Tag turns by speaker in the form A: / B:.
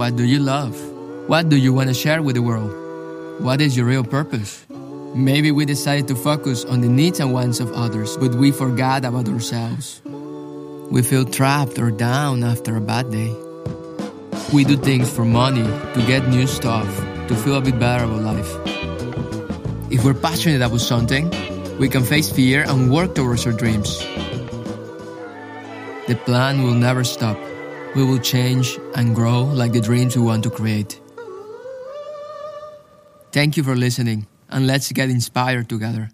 A: What do you love? What do you want to share with the world? What is your real purpose? Maybe we decided to focus on the needs and wants of others, but we forgot about ourselves. We feel trapped or down after a bad day. We do things for money, to get new stuff, to feel a bit better about life. If we're passionate about something, we can face fear and work towards our dreams. The plan will never stop. We will change and grow like the dreams we want to create. Thank you for listening, and let's get inspired together.